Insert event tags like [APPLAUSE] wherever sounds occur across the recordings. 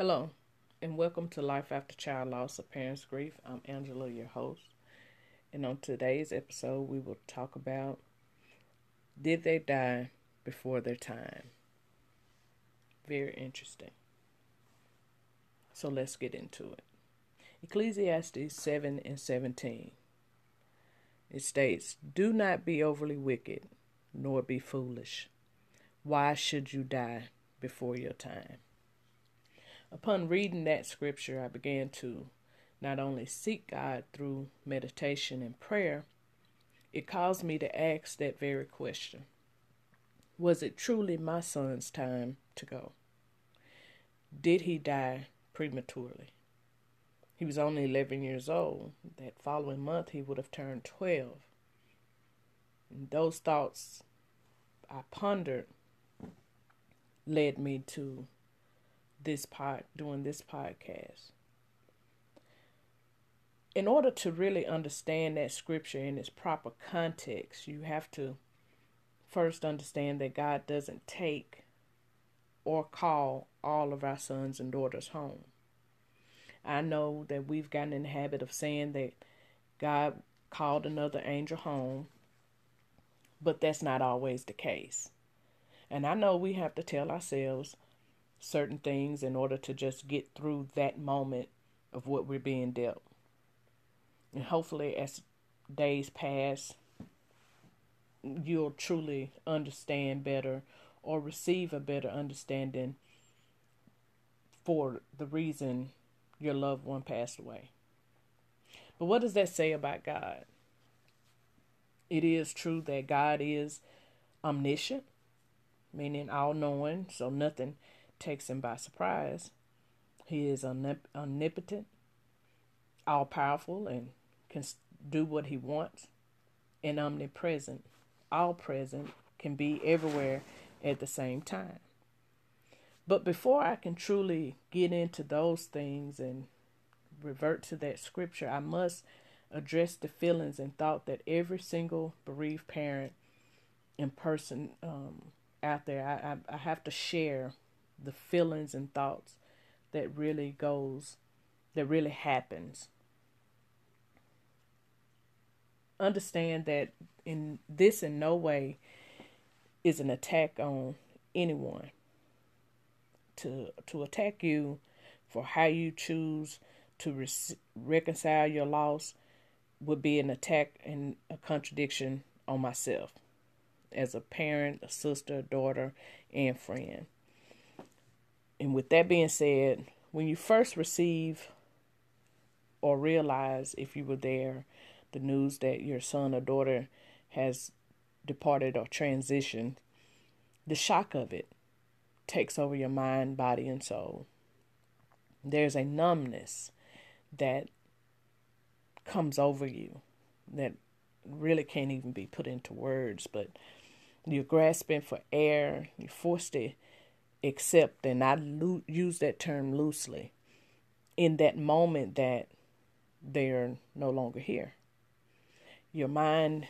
Hello, and welcome to Life After Child Loss of Parents Grief. I'm Angela, your host. And on today's episode, we will talk about Did they die before their time? Very interesting. So let's get into it. Ecclesiastes 7 and 17. It states, Do not be overly wicked, nor be foolish. Why should you die before your time? Upon reading that scripture, I began to not only seek God through meditation and prayer, it caused me to ask that very question Was it truly my son's time to go? Did he die prematurely? He was only 11 years old. That following month, he would have turned 12. And those thoughts I pondered led me to this pod doing this podcast. In order to really understand that scripture in its proper context, you have to first understand that God doesn't take or call all of our sons and daughters home. I know that we've gotten in the habit of saying that God called another angel home, but that's not always the case. And I know we have to tell ourselves certain things in order to just get through that moment of what we're being dealt. And hopefully, as days pass, you'll truly understand better or receive a better understanding for the reason your loved one passed away. But what does that say about God? It is true that God is omniscient, meaning all knowing, so nothing takes him by surprise. He is omnip- omnipotent, all powerful, and can do what he wants, and omnipresent, all present, can be everywhere at the same time. But before I can truly get into those things and revert to that scripture, I must address the feelings and thought that every single bereaved parent and person um, out there, I, I, I have to share the feelings and thoughts that really goes that really happens understand that in this in no way is an attack on anyone to to attack you for how you choose to re- reconcile your loss would be an attack and a contradiction on myself as a parent, a sister, a daughter, and friend. And with that being said, when you first receive or realize, if you were there, the news that your son or daughter has departed or transitioned, the shock of it takes over your mind, body, and soul. There's a numbness that comes over you that really can't even be put into words, but you're grasping for air, you're forced to accept, and I lo- use that term loosely, in that moment that they're no longer here. Your mind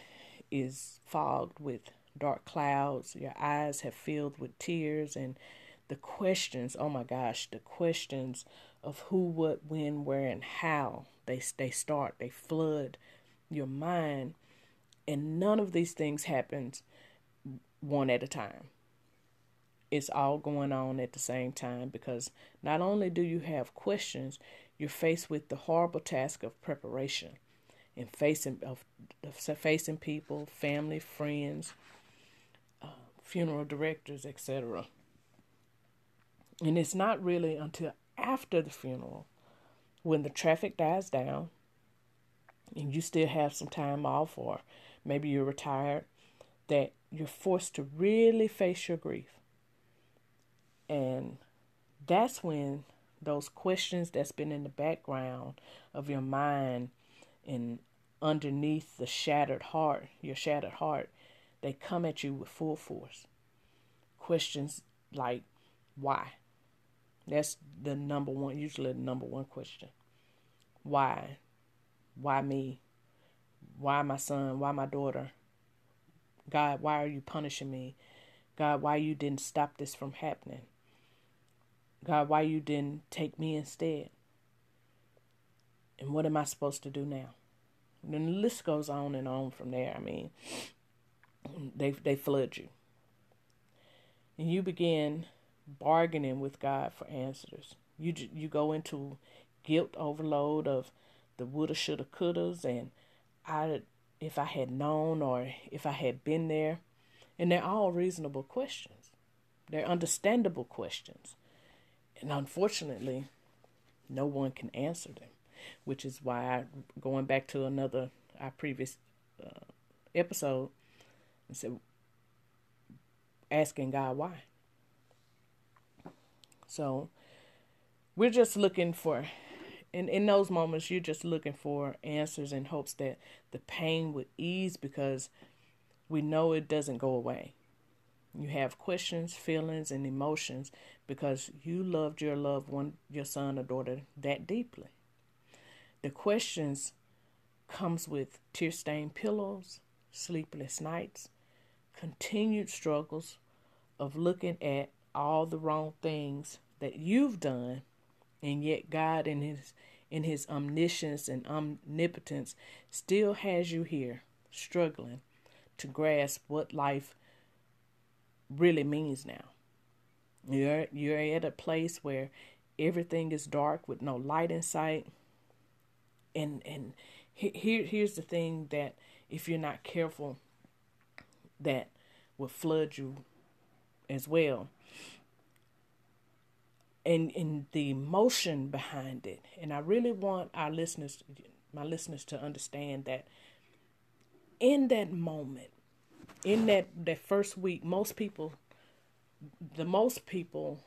is fogged with dark clouds, your eyes have filled with tears, and the questions oh my gosh, the questions of who, what, when, where, and how they, they start, they flood your mind. And none of these things happens one at a time it's all going on at the same time because not only do you have questions, you're faced with the horrible task of preparation and facing of, of facing people, family, friends, uh, funeral directors, etc. And it's not really until after the funeral, when the traffic dies down, and you still have some time off, or maybe you're retired, that you're forced to really face your grief and that's when those questions that's been in the background of your mind and underneath the shattered heart, your shattered heart, they come at you with full force. Questions like, why? That's the number one, usually the number one question. Why? Why me? Why my son? Why my daughter? God, why are you punishing me? God, why you didn't stop this from happening? God, why you didn't take me instead? And what am I supposed to do now? And then the list goes on and on from there. I mean, [CLEARS THROAT] they they flood you. And you begin bargaining with God for answers. You you go into guilt overload of the woulda, shoulda, couldas, and I if I had known or if I had been there, and they're all reasonable questions. They're understandable questions, and unfortunately, no one can answer them, which is why I, going back to another our previous uh, episode, I said asking God why. So we're just looking for in, in those moments you're just looking for answers in hopes that the pain would ease because we know it doesn't go away. You have questions, feelings, and emotions because you loved your loved one, your son or daughter, that deeply. The questions comes with tear-stained pillows, sleepless nights, continued struggles of looking at all the wrong things that you've done and yet God in his in his omniscience and omnipotence still has you here struggling to grasp what life really means now. You're you're at a place where everything is dark with no light in sight. And and here here's the thing that if you're not careful that will flood you as well and and the emotion behind it and i really want our listeners my listeners to understand that in that moment in that that first week most people the most people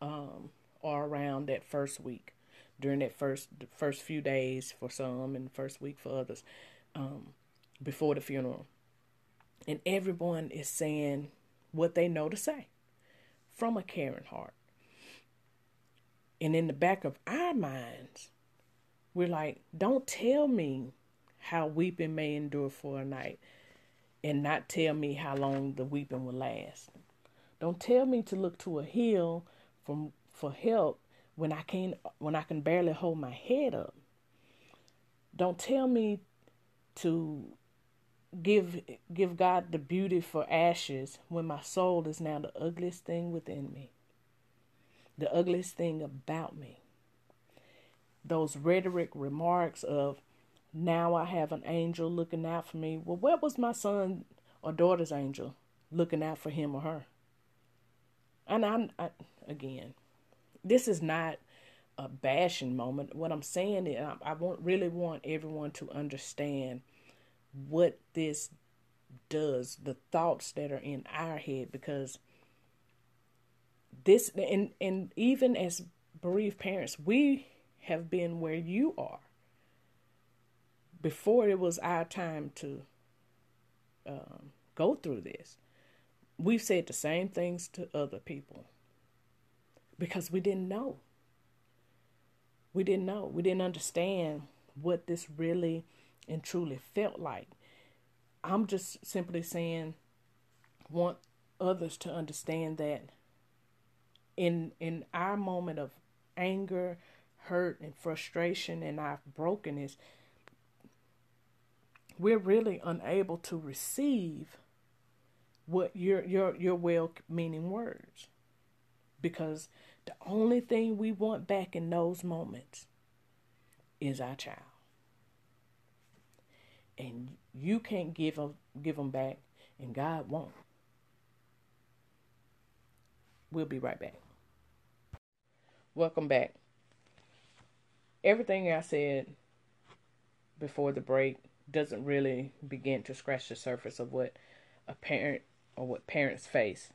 um, are around that first week during that first first few days for some and first week for others um, before the funeral and everyone is saying what they know to say from a caring heart and in the back of our minds, we're like, don't tell me how weeping may endure for a night and not tell me how long the weeping will last. Don't tell me to look to a hill from for help when I can when I can barely hold my head up. Don't tell me to give give God the beauty for ashes when my soul is now the ugliest thing within me the ugliest thing about me. Those rhetoric remarks of, now I have an angel looking out for me. Well, where was my son or daughter's angel looking out for him or her? And I'm, I, again, this is not a bashing moment. What I'm saying is, I, I want really want everyone to understand what this does, the thoughts that are in our head, because this and and even as bereaved parents, we have been where you are before it was our time to um, go through this. We've said the same things to other people because we didn't know. We didn't know. We didn't understand what this really and truly felt like. I'm just simply saying, want others to understand that in in our moment of anger, hurt, and frustration, and our brokenness, we're really unable to receive what your your your well-meaning words, because the only thing we want back in those moments is our child, and you can't give them give them back, and God won't. We'll be right back. Welcome back. Everything I said before the break doesn't really begin to scratch the surface of what a parent or what parents face.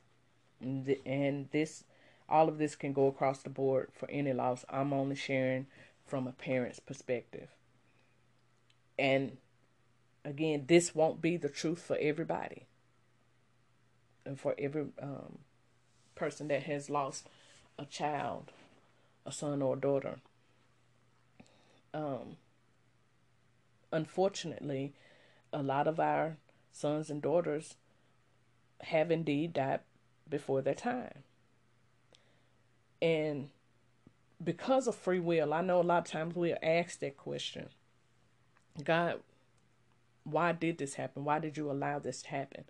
And this, all of this can go across the board for any loss. I'm only sharing from a parent's perspective. And again, this won't be the truth for everybody. And for every um, person that has lost a child a son or a daughter. Um, unfortunately, a lot of our sons and daughters have indeed died before their time. And because of free will, I know a lot of times we'll ask that question God, why did this happen? Why did you allow this to happen?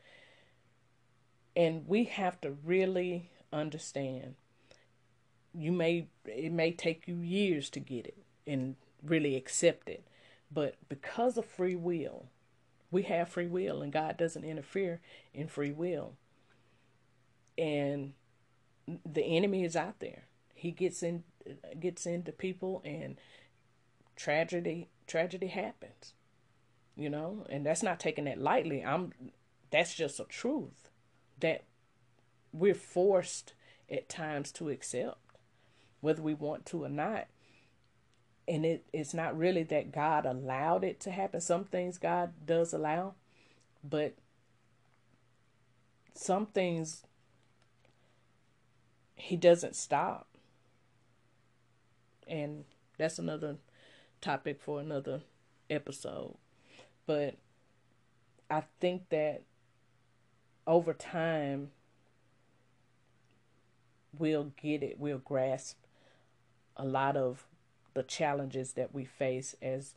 And we have to really understand. You may it may take you years to get it and really accept it. But because of free will, we have free will and God doesn't interfere in free will. And the enemy is out there. He gets in gets into people and tragedy tragedy happens. You know, and that's not taking that lightly. I'm that's just a truth that we're forced at times to accept whether we want to or not. And it, it's not really that God allowed it to happen. Some things God does allow, but some things he doesn't stop. And that's another topic for another episode. But I think that over time, we'll get it, we'll grasp a lot of the challenges that we face as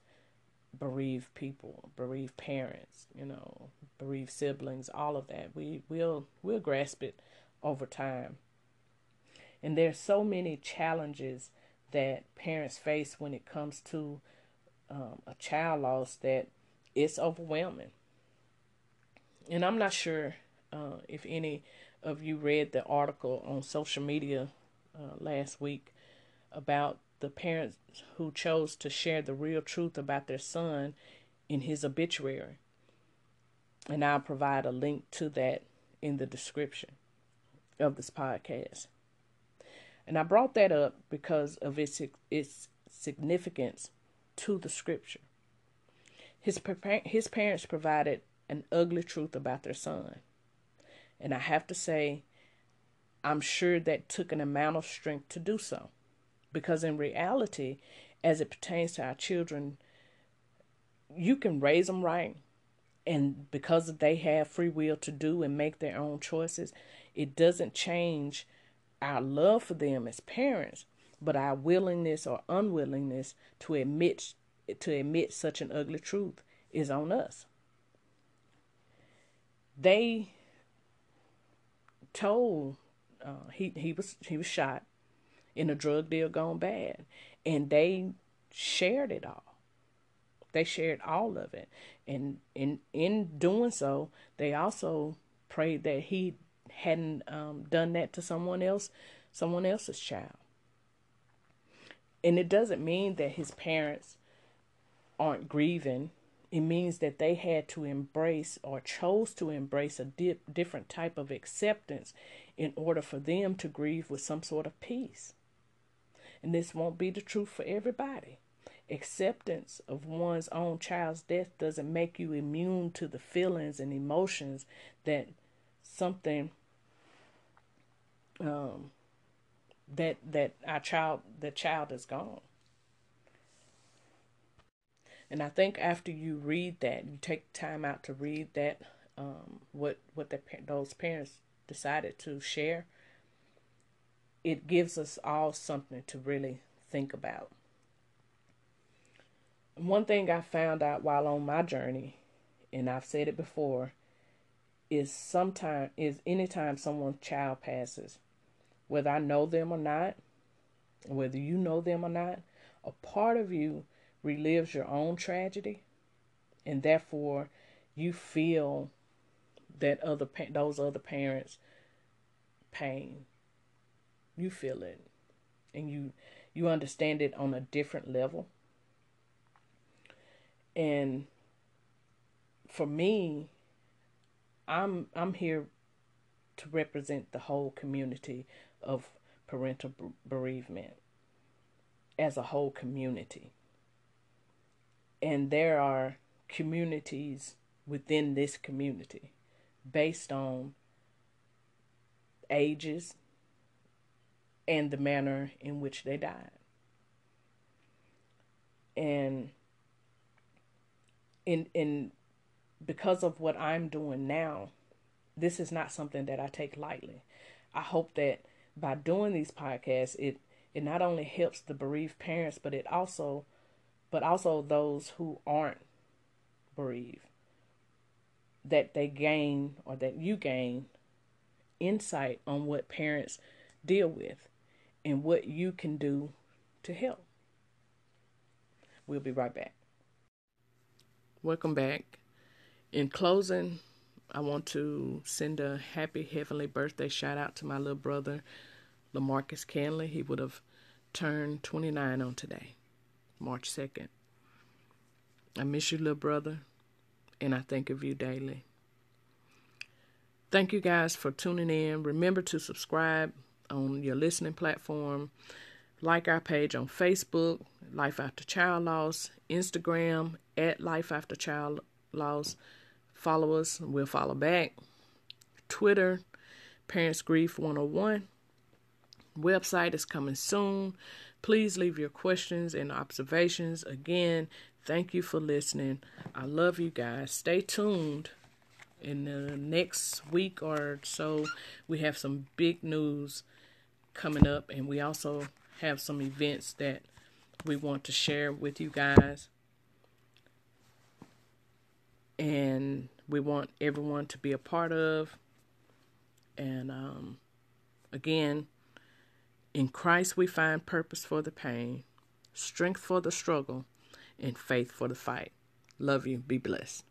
bereaved people, bereaved parents, you know, bereaved siblings, all of that. We will we'll grasp it over time. And there's so many challenges that parents face when it comes to um, a child loss that it's overwhelming. And I'm not sure uh, if any of you read the article on social media uh, last week about the parents who chose to share the real truth about their son in his obituary. And I'll provide a link to that in the description of this podcast. And I brought that up because of its its significance to the scripture. His his parents provided an ugly truth about their son. And I have to say I'm sure that took an amount of strength to do so. Because in reality, as it pertains to our children, you can raise them right. And because they have free will to do and make their own choices, it doesn't change our love for them as parents, but our willingness or unwillingness to admit to admit such an ugly truth is on us. They told uh, he he was he was shot in a drug deal gone bad, and they shared it all. They shared all of it, and in in doing so, they also prayed that he hadn't um, done that to someone else, someone else's child. And it doesn't mean that his parents aren't grieving. It means that they had to embrace or chose to embrace a different type of acceptance in order for them to grieve with some sort of peace. And this won't be the truth for everybody. Acceptance of one's own child's death doesn't make you immune to the feelings and emotions that something um, that that our child the child is gone. And I think after you read that, you take time out to read that um, what what the, those parents decided to share. It gives us all something to really think about. One thing I found out while on my journey, and I've said it before, is sometime is anytime someone's child passes, whether I know them or not, whether you know them or not, a part of you relives your own tragedy, and therefore you feel that other those other parents' pain. You feel it, and you you understand it on a different level. And for me, I'm I'm here to represent the whole community of parental bereavement as a whole community. And there are communities within this community based on ages and the manner in which they died. And in in because of what I'm doing now, this is not something that I take lightly. I hope that by doing these podcasts, it it not only helps the bereaved parents, but it also, but also those who aren't bereaved, that they gain or that you gain insight on what parents deal with and what you can do to help. We'll be right back. Welcome back. In closing, I want to send a happy heavenly birthday shout out to my little brother, Lamarcus Canley. He would have turned 29 on today, March 2nd. I miss you, little brother, and I think of you daily. Thank you guys for tuning in. Remember to subscribe on your listening platform, like our page on Facebook, Life After Child Loss, Instagram at Life After Child Loss Follow us, we'll follow back. Twitter, Parents Grief 101. Website is coming soon. Please leave your questions and observations. Again, thank you for listening. I love you guys. Stay tuned. In the next week or so, we have some big news coming up, and we also have some events that we want to share with you guys. And we want everyone to be a part of. And um, again, in Christ we find purpose for the pain, strength for the struggle, and faith for the fight. Love you. Be blessed.